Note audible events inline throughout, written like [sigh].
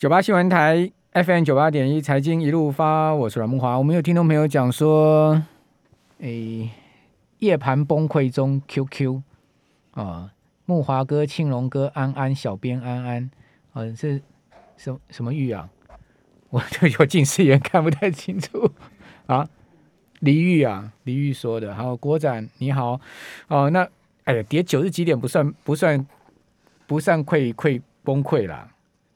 九八新闻台 FM 九八点一财经一路发，我是阮慕华。我们有听众朋友讲说，诶，夜盘崩溃中，QQ 啊，慕华哥、庆龙哥、安安、小编安安，啊，是什什么玉啊？[laughs] 我就有近视眼，看不太清楚啊。李玉啊，李玉说的。好，国展你好，哦，那哎呀，跌九十几点不算不算不算溃溃崩溃啦。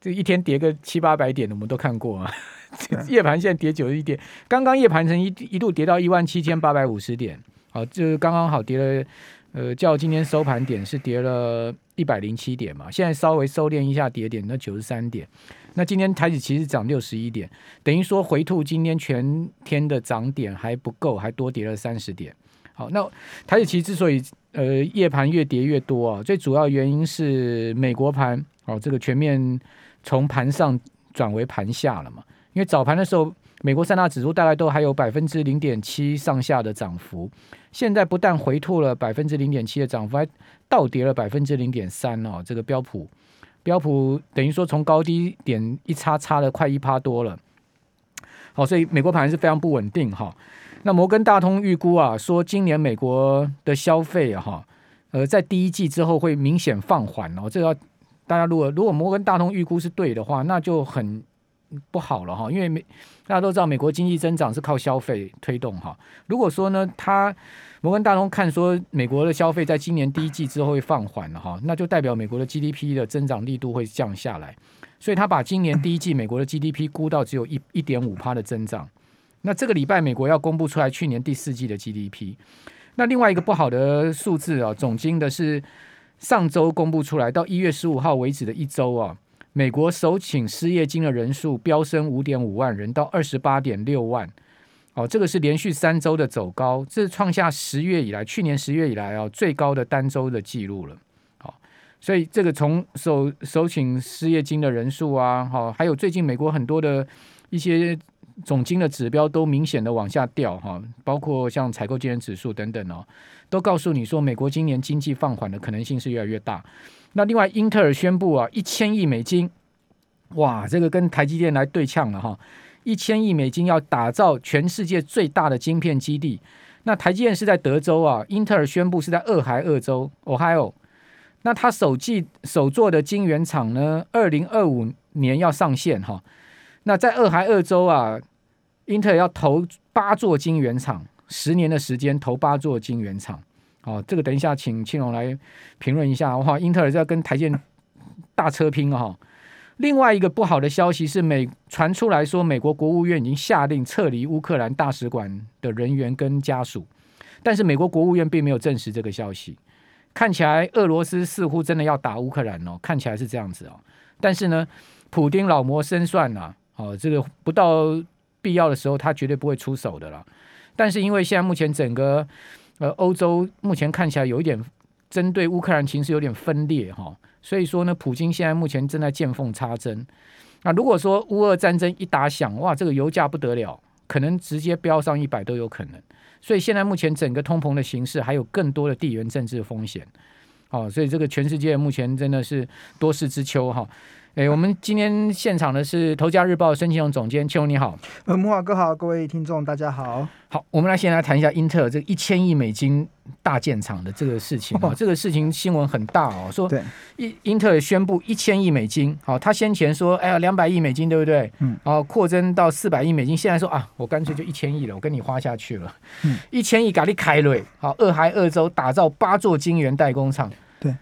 这一天跌个七八百点的，我们都看过啊。[laughs] 夜盘现在跌九十一点，刚刚夜盘曾一一度跌到一万七千八百五十点，好，就是刚刚好跌了，呃，较今天收盘点是跌了一百零七点嘛。现在稍微收敛一下跌点，那九十三点。那今天台指其实涨六十一点，等于说回吐今天全天的涨点还不够，还多跌了三十点。好，那台指期之所以呃夜盘越跌越多啊，最主要原因是美国盘哦，这个全面。从盘上转为盘下了嘛？因为早盘的时候，美国三大指数大概都还有百分之零点七上下的涨幅，现在不但回吐了百分之零点七的涨幅，还倒跌了百分之零点三哦。这个标普，标普等于说从高低点一差差了快一趴多了。好，所以美国盘是非常不稳定哈。那摩根大通预估啊，说今年美国的消费哈，呃，在第一季之后会明显放缓哦，这要。大家如果如果摩根大通预估是对的话，那就很不好了哈，因为美大家都知道美国经济增长是靠消费推动哈。如果说呢，他摩根大通看说美国的消费在今年第一季之后会放缓了哈，那就代表美国的 GDP 的增长力度会降下来，所以他把今年第一季美国的 GDP 估到只有一一点五趴的增长。那这个礼拜美国要公布出来去年第四季的 GDP，那另外一个不好的数字啊，总经的是。上周公布出来，到一月十五号为止的一周啊，美国首请失业金的人数飙升五点五万人，到二十八点六万。哦，这个是连续三周的走高，这是创下十月以来，去年十月以来啊最高的单周的记录了。好，所以这个从首首请失业金的人数啊，好，还有最近美国很多的一些。总经的指标都明显的往下掉哈，包括像采购经理指数等等哦，都告诉你说美国今年经济放缓的可能性是越来越大。那另外，英特尔宣布啊，一千亿美金，哇，这个跟台积电来对呛了哈，一千亿美金要打造全世界最大的晶片基地。那台积电是在德州啊，英特尔宣布是在俄亥俄州 （Ohio）。那它首季首座的晶圆厂呢，二零二五年要上线哈。那在俄亥俄州啊，英特尔要投八座晶圆厂，十年的时间投八座晶圆厂。哦，这个等一下请庆隆来评论一下。哇，英特尔在跟台建大车拼哈。另外一个不好的消息是美，传出来说，美国国务院已经下令撤离乌克兰大使馆的人员跟家属，但是美国国务院并没有证实这个消息。看起来俄罗斯似乎真的要打乌克兰哦，看起来是这样子哦。但是呢，普丁老谋深算呐、啊。哦，这个不到必要的时候，他绝对不会出手的了。但是因为现在目前整个呃欧洲目前看起来有一点针对乌克兰情势有点分裂哈、所以说呢，普京现在目前正在见缝插针。那如果说乌俄战争一打响，哇，这个油价不得了，可能直接飙上一百都有可能。所以现在目前整个通膨的形势还有更多的地缘政治风险。哦，所以这个全世界目前真的是多事之秋哈。哎，我们今天现场的是《头家日报》孙庆龙总监，庆龙你好。呃，木华哥好，各位听众大家好。好，我们来先来谈一下英特尔这一千亿美金大建厂的这个事情啊、哦。这个事情新闻很大哦，说英英特尔宣布一千亿美金，好，他先前说哎呀两百亿美金对不对？嗯。然后扩增到四百亿美金，现在说啊，我干脆就一千亿了，我跟你花下去了。嗯。一千亿咖喱凯瑞，好，俄亥俄州打造八座晶圆代工厂。对。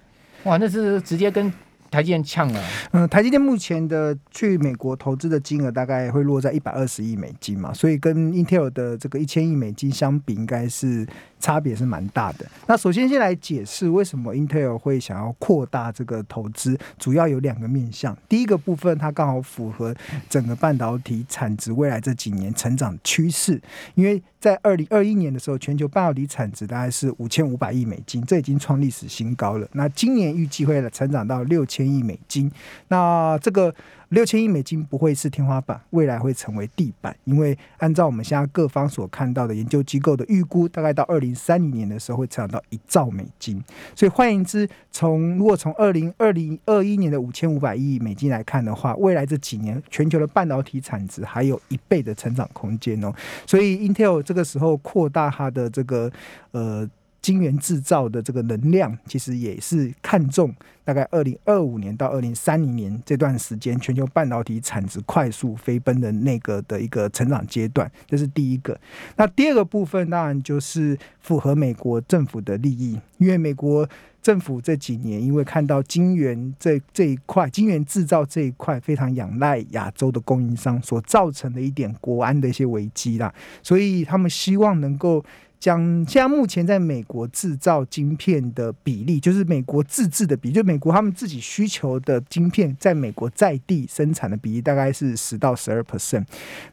哇，那是直接跟。台积电呛了，嗯，台积电目前的去美国投资的金额大概会落在一百二十亿美金嘛，所以跟 Intel 的这个一千亿美金相比，应该是差别是蛮大的。那首先先来解释为什么 Intel 会想要扩大这个投资，主要有两个面向。第一个部分，它刚好符合整个半导体产值未来这几年成长趋势，因为在二零二一年的时候，全球半导体产值大概是五千五百亿美金，这已经创历史新高了。那今年预计会成长到六千亿美金，那这个六千亿美金不会是天花板，未来会成为地板。因为按照我们现在各方所看到的研究机构的预估，大概到二零三零年的时候会成长到一兆美金。所以换言之，从如果从二零二零二一年的五千五百亿美金来看的话，未来这几年全球的半导体产值还有一倍的成长空间哦。所以 Intel 这这个时候扩大他的这个呃。晶圆制造的这个能量，其实也是看重大概二零二五年到二零三零年这段时间，全球半导体产值快速飞奔的那个的一个成长阶段，这是第一个。那第二个部分当然就是符合美国政府的利益，因为美国政府这几年因为看到晶圆这这一块，晶圆制造这一块非常仰赖亚洲的供应商所造成的一点国安的一些危机啦，所以他们希望能够。将现在目前在美国制造晶片的比例，就是美国自制的比例，就美国他们自己需求的晶片，在美国在地生产的比例大概是十到十二 percent。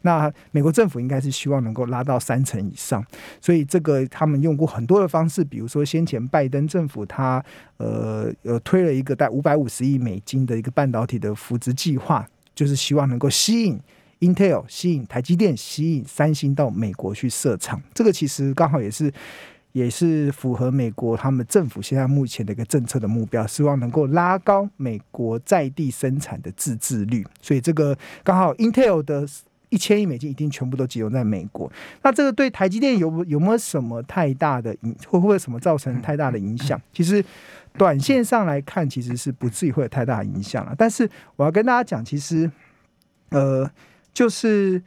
那美国政府应该是希望能够拉到三成以上，所以这个他们用过很多的方式，比如说先前拜登政府他呃呃推了一个带五百五十亿美金的一个半导体的扶植计划，就是希望能够吸引。Intel 吸引台积电、吸引三星到美国去设厂，这个其实刚好也是也是符合美国他们政府现在目前的一个政策的目标，希望能够拉高美国在地生产的自制率。所以这个刚好 Intel 的一千亿美金一定全部都集中在美国。那这个对台积电有有没有什么太大的影，会不会什么造成太大的影响？其实短线上来看，其实是不至于会有太大影响了。但是我要跟大家讲，其实呃。就是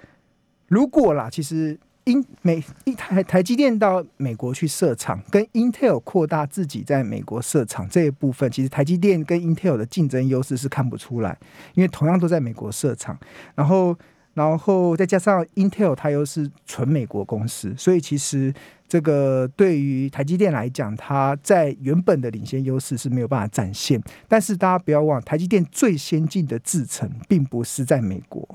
如果啦，其实英美一台台积电到美国去设厂，跟 Intel 扩大自己在美国设厂这一部分，其实台积电跟 Intel 的竞争优势是看不出来，因为同样都在美国设厂，然后然后再加上 Intel 它又是纯美国公司，所以其实。这个对于台积电来讲，它在原本的领先优势是没有办法展现。但是大家不要忘，台积电最先进的制程并不是在美国，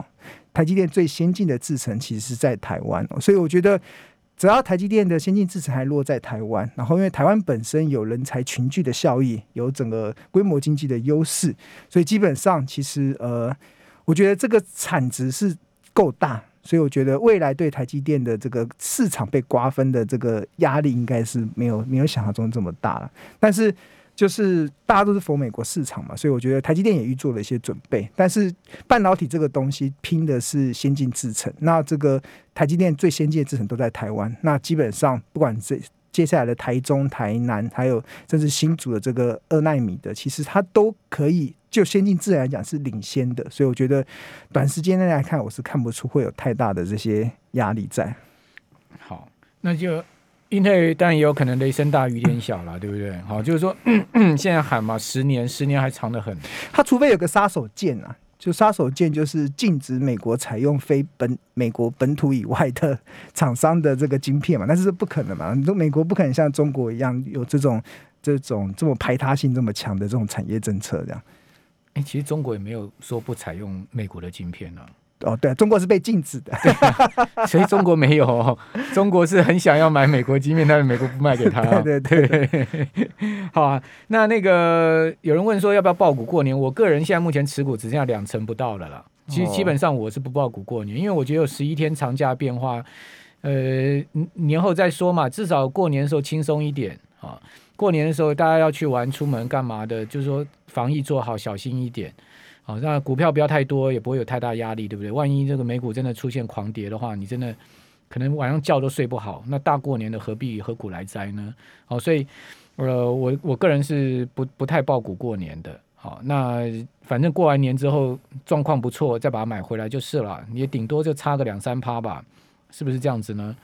台积电最先进的制程其实是在台湾。所以我觉得，只要台积电的先进制程还落在台湾，然后因为台湾本身有人才群聚的效益，有整个规模经济的优势，所以基本上其实呃，我觉得这个产值是够大。所以我觉得未来对台积电的这个市场被瓜分的这个压力应该是没有没有想象中这么大了。但是就是大家都是否美国市场嘛，所以我觉得台积电也预做了一些准备。但是半导体这个东西拼的是先进制程，那这个台积电最先进的制程都在台湾，那基本上不管这接下来的台中、台南，还有甚至新竹的这个二纳米的，其实它都可以。就先进制程来讲是领先的，所以我觉得短时间内来看，我是看不出会有太大的这些压力在。好，那就 Intel 当然也有可能雷声大雨点小了，对不对？好，就是说 [coughs] 现在喊嘛，十年，十年还长得很。他除非有个杀手锏啊，就杀手锏就是禁止美国采用非本美国本土以外的厂商的这个晶片嘛，但是不可能嘛，你说美国不可能像中国一样有这种这种这么排他性这么强的这种产业政策这样。其实中国也没有说不采用美国的晶片呢、啊。哦，对，中国是被禁止的，[laughs] 所以中国没有。[laughs] 中国是很想要买美国晶片，但是美国不卖给他。对 [laughs] 对对，好啊。那那个有人问说要不要爆股过年？我个人现在目前持股只剩下两成不到了啦。其实基本上我是不爆股过年，因为我觉得有十一天长假变化，呃，年后再说嘛。至少过年的时候轻松一点啊。过年的时候大家要去玩、出门干嘛的，就是说。防疫做好，小心一点，好，那股票不要太多，也不会有太大压力，对不对？万一这个美股真的出现狂跌的话，你真的可能晚上觉都睡不好。那大过年的何必何苦来哉呢？好，所以呃，我我个人是不不太抱股过年的。好，那反正过完年之后状况不错，再把它买回来就是了。也顶多就差个两三趴吧，是不是这样子呢？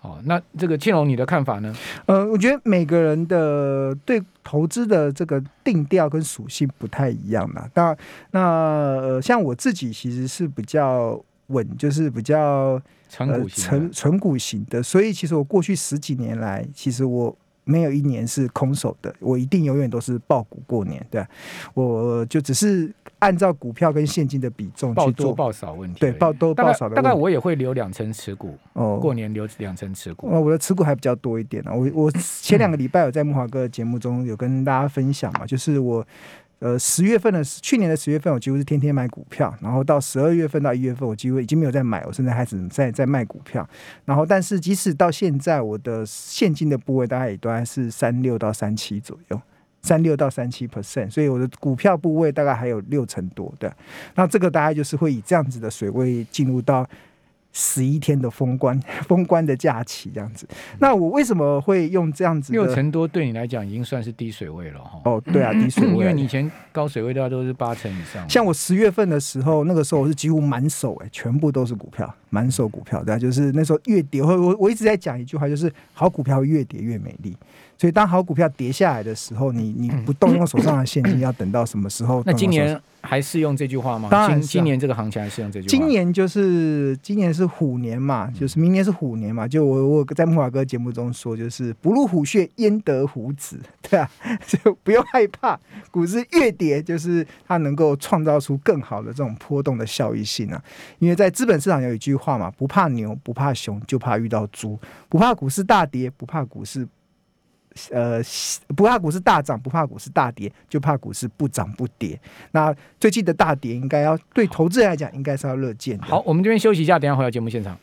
好，那这个庆荣你的看法呢？呃，我觉得每个人的对投资的这个定调跟属性不太一样的。那那呃，像我自己其实是比较稳，就是比较纯股型、纯纯股型的。所以其实我过去十几年来，其实我没有一年是空手的，我一定永远都是爆股过年。对，我就只是。按照股票跟现金的比重去做，爆少问题。对，爆多爆少的问题。大概我也会留两成持股。哦，过年留两成持股。哦，我的持股还比较多一点呢。我我前两个礼拜有在木华哥的节目中有跟大家分享嘛，就是我呃，十月份的去年的十月份，我几乎是天天买股票，然后到十二月份到一月份，我几乎已经没有在买，我甚至开始在在卖股票。然后，但是即使到现在，我的现金的部位大概也都还是三六到三七左右，三六到三七 percent，所以我的股票部位大概还有六成多的。那这个大概就是会以这样子的水位进入到。十一天的封关，[laughs] 封关的假期这样子。那我为什么会用这样子？六成多对你来讲已经算是低水位了哈。哦，对啊，[coughs] 低水位。因为你以前高水位的话都是八成以上。像我十月份的时候，那个时候我是几乎满手哎，全部都是股票，满手股票。对啊，就是那时候越跌，我我我一直在讲一句话，就是好股票越跌越美丽。所以当好股票跌下来的时候，你你不动用手上的现金，要等到什么时候？[coughs] 那今年还是用这句话吗？当然，今年这个行情还是用这句话。今年就是今年是虎年嘛，就是明年是虎年嘛。就我我在木华哥节目中说，就是不入虎穴焉得虎子，[laughs] 对啊，[laughs] 就不用害怕股市越跌，就是它能够创造出更好的这种波动的效益性啊。因为在资本市场有一句话嘛，不怕牛，不怕熊，就怕遇到猪；不怕股市大跌，不怕股市。呃，不怕股市大涨，不怕股市大跌，就怕股市不涨不跌。那最近的大跌，应该要对投资人来讲，应该是要乐见的。好，我们这边休息一下，等下回到节目现场。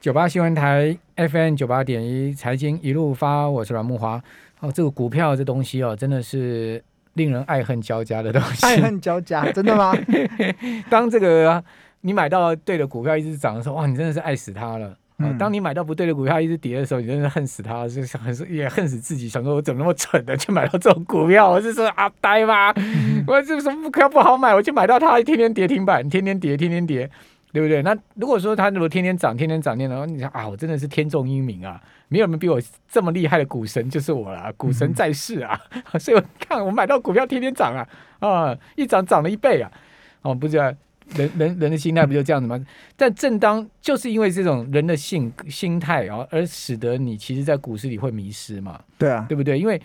九八新闻台 FM 九八点一财经一路发，我是阮木华。哦，这个股票这东西哦，真的是令人爱恨交加的东西。[laughs] 爱恨交加，真的吗？[laughs] 当这个你买到对的股票一直涨的时候，哇，你真的是爱死它了。嗯、当你买到不对的股票一直跌的时候，你真是恨死他，就是很也恨死自己，想说我怎么那么蠢的去买到这种股票？我是说啊，呆吗？嗯、我这个什么股票不好买？我就买到它，天天跌停板，天天跌，天天跌，对不对？那如果说它如果天天涨，天天涨，天天然后你想啊，我真的是天纵英明啊，没有人比我这么厉害的股神就是我了，股神在世啊！嗯、[laughs] 所以我看我买到股票天天涨啊，啊，一涨涨了一倍啊，哦，不知道。人人人的心态不就这样子吗？嗯、但正当就是因为这种人的性心态啊，而使得你其实，在股市里会迷失嘛？对啊，对不对？因为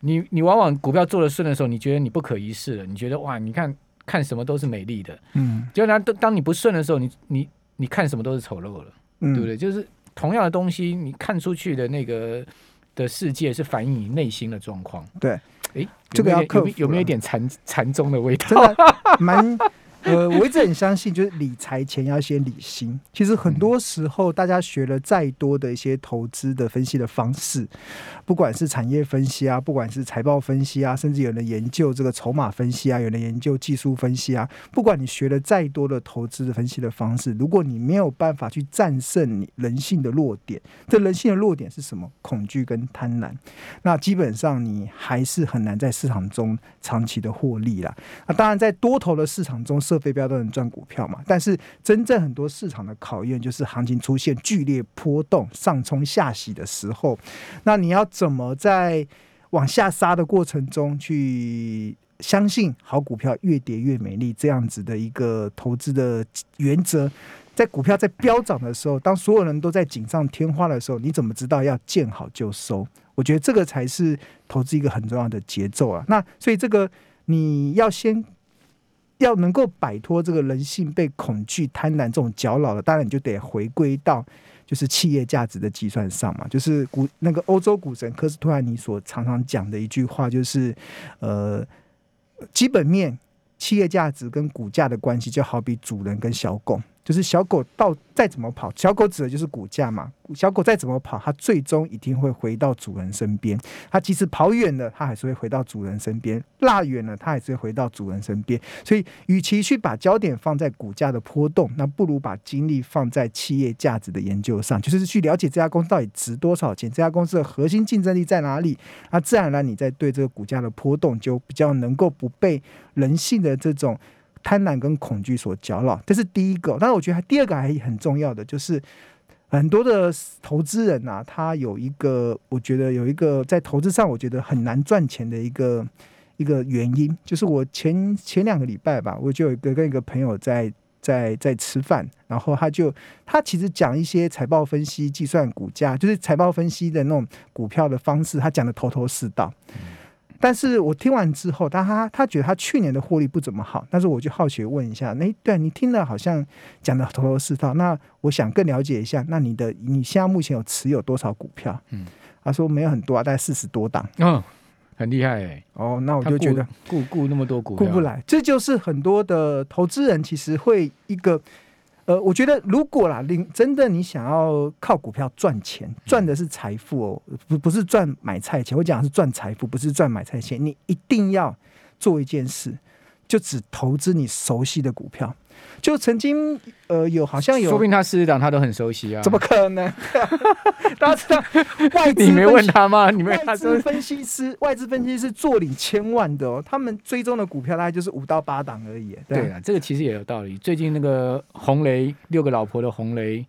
你你往往股票做的顺的时候，你觉得你不可一世了，你觉得哇，你看看什么都是美丽的，嗯，就当当你不顺的时候，你你你看什么都是丑陋了，嗯、对不对？就是同样的东西，你看出去的那个的世界是反映你内心的状况。对，哎，这个要克服有，有没有一点禅禅宗的味道？[laughs] 蛮。[laughs] 呃，我一直很相信，就是理财前要先理心。其实很多时候，大家学了再多的一些投资的分析的方式，不管是产业分析啊，不管是财报分析啊，甚至有人研究这个筹码分析啊，有人研究技术分析啊，不管你学了再多的投资的分析的方式，如果你没有办法去战胜你人性的弱点，这人性的弱点是什么？恐惧跟贪婪。那基本上你还是很难在市场中长期的获利啦。那当然，在多头的市场中，设飞镖都能赚股票嘛？但是真正很多市场的考验就是行情出现剧烈波动、上冲下洗的时候，那你要怎么在往下杀的过程中去相信好股票越跌越美丽这样子的一个投资的原则？在股票在飙涨的时候，当所有人都在锦上添花的时候，你怎么知道要见好就收？我觉得这个才是投资一个很重要的节奏啊！那所以这个你要先。要能够摆脱这个人性被恐惧、贪婪这种搅扰了，当然你就得回归到就是企业价值的计算上嘛。就是古那个欧洲股神科斯托兰尼所常常讲的一句话，就是呃，基本面、企业价值跟股价的关系，就好比主人跟小狗。就是小狗到再怎么跑，小狗指的就是股价嘛。小狗再怎么跑，它最终一定会回到主人身边。它即使跑远了，它还是会回到主人身边；落远了，它还是会回到主人身边。所以，与其去把焦点放在股价的波动，那不如把精力放在企业价值的研究上，就是去了解这家公司到底值多少钱，这家公司的核心竞争力在哪里。那自然而然，你在对这个股价的波动就比较能够不被人性的这种。贪婪跟恐惧所搅扰，这是第一个。但是我觉得第二个还很重要的，就是很多的投资人啊，他有一个，我觉得有一个在投资上，我觉得很难赚钱的一个一个原因，就是我前前两个礼拜吧，我就有一个跟一个朋友在在在吃饭，然后他就他其实讲一些财报分析、计算股价，就是财报分析的那种股票的方式，他讲的头头是道。但是我听完之后，他他他觉得他去年的获利不怎么好，但是我就好奇问一下，那对你听了好像讲的头头是道，那我想更了解一下，那你的你现在目前有持有多少股票？嗯，他说没有很多啊，大概四十多档。嗯，很厉害哎、欸。哦，那我就觉得顾顾那么多股顾不来，这就是很多的投资人其实会一个。呃，我觉得如果啦，你真的你想要靠股票赚钱，赚的是财富哦，不不是赚买菜钱。我讲的是赚财富，不是赚买菜钱。你一定要做一件事，就只投资你熟悉的股票。就曾经呃有好像有，说不定他四十档他都很熟悉啊，怎么可能？[laughs] 大家知道外资 [laughs] 你没问他吗？你没外资分析师，外资分析师坐领千万的哦，他们追踪的股票大概就是五到八档而已。对啊，这个其实也有道理。最近那个红雷六个老婆的红雷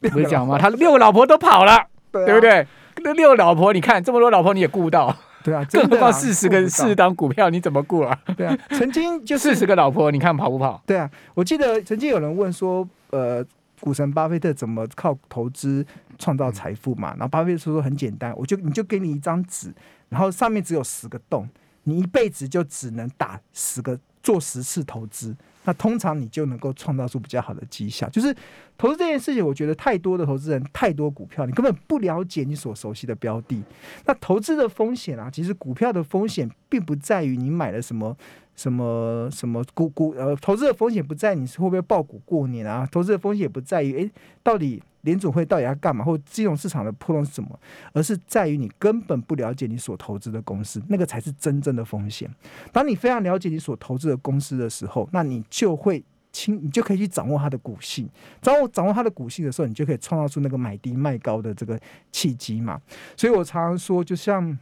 不是讲吗？他六个老婆都跑了，对，啊、对不对？那六个老婆，你看这么多老婆你也顾到。对啊，[laughs] 更何况四十个四十档股票，你怎么顾啊？对啊，曾经 [laughs] 就四十个老婆，你看跑不跑？对啊，我记得曾经有人问说，呃，股神巴菲特怎么靠投资创造财富嘛？然后巴菲特说很简单，我就你就给你一张纸，然后上面只有十个洞，你一辈子就只能打十个，做十次投资。那通常你就能够创造出比较好的绩效。就是投资这件事情，我觉得太多的投资人太多股票，你根本不了解你所熟悉的标的。那投资的风险啊，其实股票的风险并不在于你买了什么什么什么股股呃，投资的风险不在你是会不会爆股过年啊，投资的风险也不在于诶，到底。联总会到底要干嘛，或金融市场的波动是什么？而是在于你根本不了解你所投资的公司，那个才是真正的风险。当你非常了解你所投资的公司的时候，那你就会轻，你就可以去掌握它的股性。掌握掌握它的股性的时候，你就可以创造出那个买低卖高的这个契机嘛。所以我常常说，就像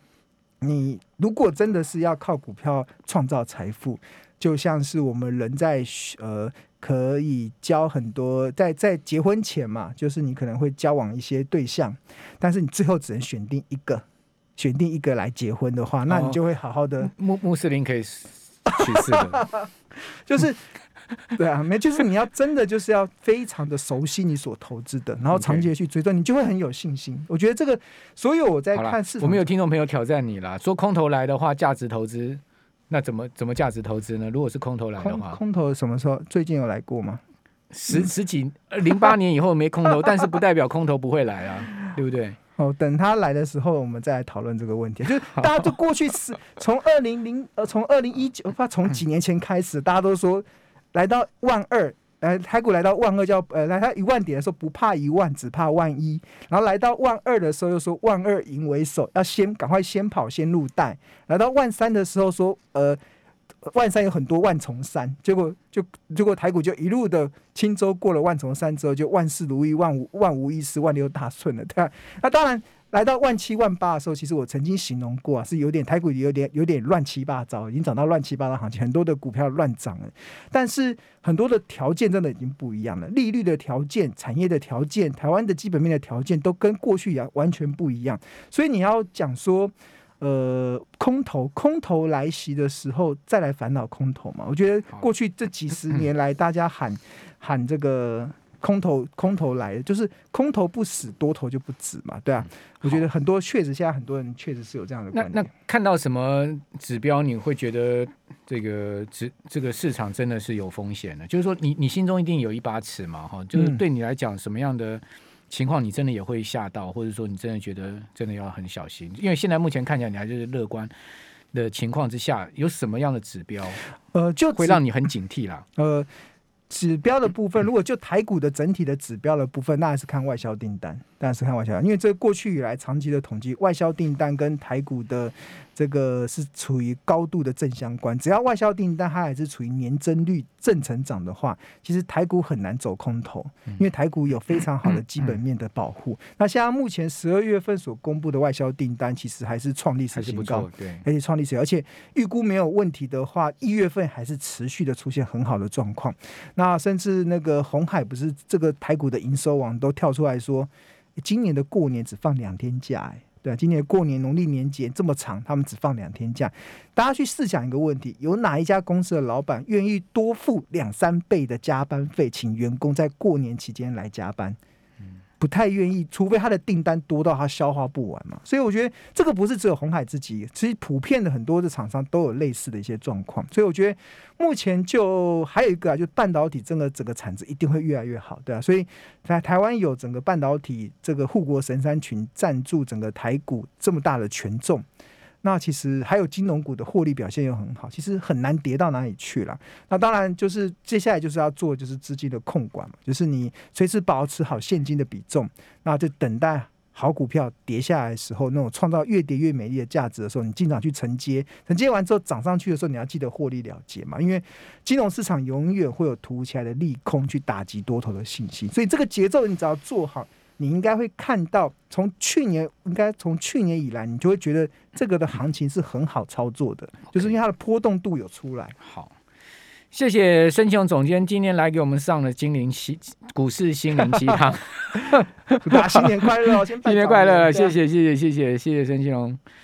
你如果真的是要靠股票创造财富，就像是我们人在呃。可以交很多，在在结婚前嘛，就是你可能会交往一些对象，但是你最后只能选定一个，选定一个来结婚的话，那你就会好好的。穆穆斯林可以去世的，[laughs] 就是 [laughs] 对啊，没就是你要真的就是要非常的熟悉你所投资的，然后长期的去追踪，你就会很有信心。我觉得这个，所有我在看市场，我们有听众朋友挑战你啦，说空头来的话，价值投资。那怎么怎么价值投资呢？如果是空头来的话，空，空头什么时候？最近有来过吗？十十几零八年以后没空头，但是不代表空头不会来啊，[laughs] 对不对？哦，等他来的时候，我们再来讨论这个问题。[laughs] 就是大家就过去是从二零零呃，从二零一九，不知道从几年前开始，大家都说来到万二。呃，台股来到万二叫呃，来到一万点的时候不怕一万，只怕万一。然后来到万二的时候又说万二赢为首，要先赶快先跑先入袋。来到万三的时候说呃，万三有很多万重山，结果就结果台股就一路的轻舟过了万重山之后，就万事如意，万无万无一失，万六大顺了，对吧？那当然。来到万七万八的时候，其实我曾经形容过啊，是有点台股有点有点乱七八糟，已经涨到乱七八糟行情，很多的股票乱涨了。但是很多的条件真的已经不一样了，利率的条件、产业的条件、台湾的基本面的条件都跟过去一样完全不一样。所以你要讲说，呃，空头空头来袭的时候再来烦恼空头嘛？我觉得过去这几十年来，大家喊 [laughs] 喊这个。空头空头来的，就是空头不死，多头就不止嘛，对啊。我觉得很多确实，现在很多人确实是有这样的。那那看到什么指标，你会觉得这个指这个市场真的是有风险的？就是说你，你你心中一定有一把尺嘛，哈，就是对你来讲，什么样的情况你真的也会吓到，或者说你真的觉得真的要很小心？因为现在目前看起来你还是乐观的情况之下，有什么样的指标，呃，就会让你很警惕啦，呃。指标的部分，如果就台股的整体的指标的部分，那还是看外销订单，当然是看外销，因为这过去以来长期的统计，外销订单跟台股的。这个是处于高度的正相关，只要外销订单它还是处于年增率正成长的话，其实台股很难走空头，因为台股有非常好的基本面的保护。那现在目前十二月份所公布的外销订单，其实还是创历史新高，对，而且创历史，而且预估没有问题的话，一月份还是持续的出现很好的状况。那甚至那个红海不是这个台股的营收网都跳出来说，今年的过年只放两天假，哎。对，啊今年过年农历年节这么长，他们只放两天假。大家去试想一个问题：有哪一家公司的老板愿意多付两三倍的加班费，请员工在过年期间来加班？不太愿意，除非他的订单多到他消化不完嘛。所以我觉得这个不是只有红海自己，其实普遍的很多的厂商都有类似的一些状况。所以我觉得目前就还有一个啊，就半导体整个整个产值一定会越来越好，对啊。所以在台湾有整个半导体这个护国神山群赞助整个台股这么大的权重，那其实还有金融股的获利表现又很好，其实很难跌到哪里去了。那当然就是接下来就是要做就是资金的控管嘛，就是你随时保持好现金的比重，那就等待好股票跌下来的时候，那种创造越跌越美丽的价值的时候，你进场去承接，承接完之后涨上去的时候，你要记得获利了结嘛，因为金融市场永远会有突如其来的利空去打击多头的信心，所以这个节奏你只要做好。你应该会看到，从去年应该从去年以来，你就会觉得这个的行情是很好操作的就是因为它的波动度有出来。好，谢谢申庆总监今天来给我们上了心灵鸡股市心灵鸡汤，[laughs] 祝大家新年快乐哦！先 [laughs] 新年快乐，谢谢谢谢谢谢谢谢申庆龙。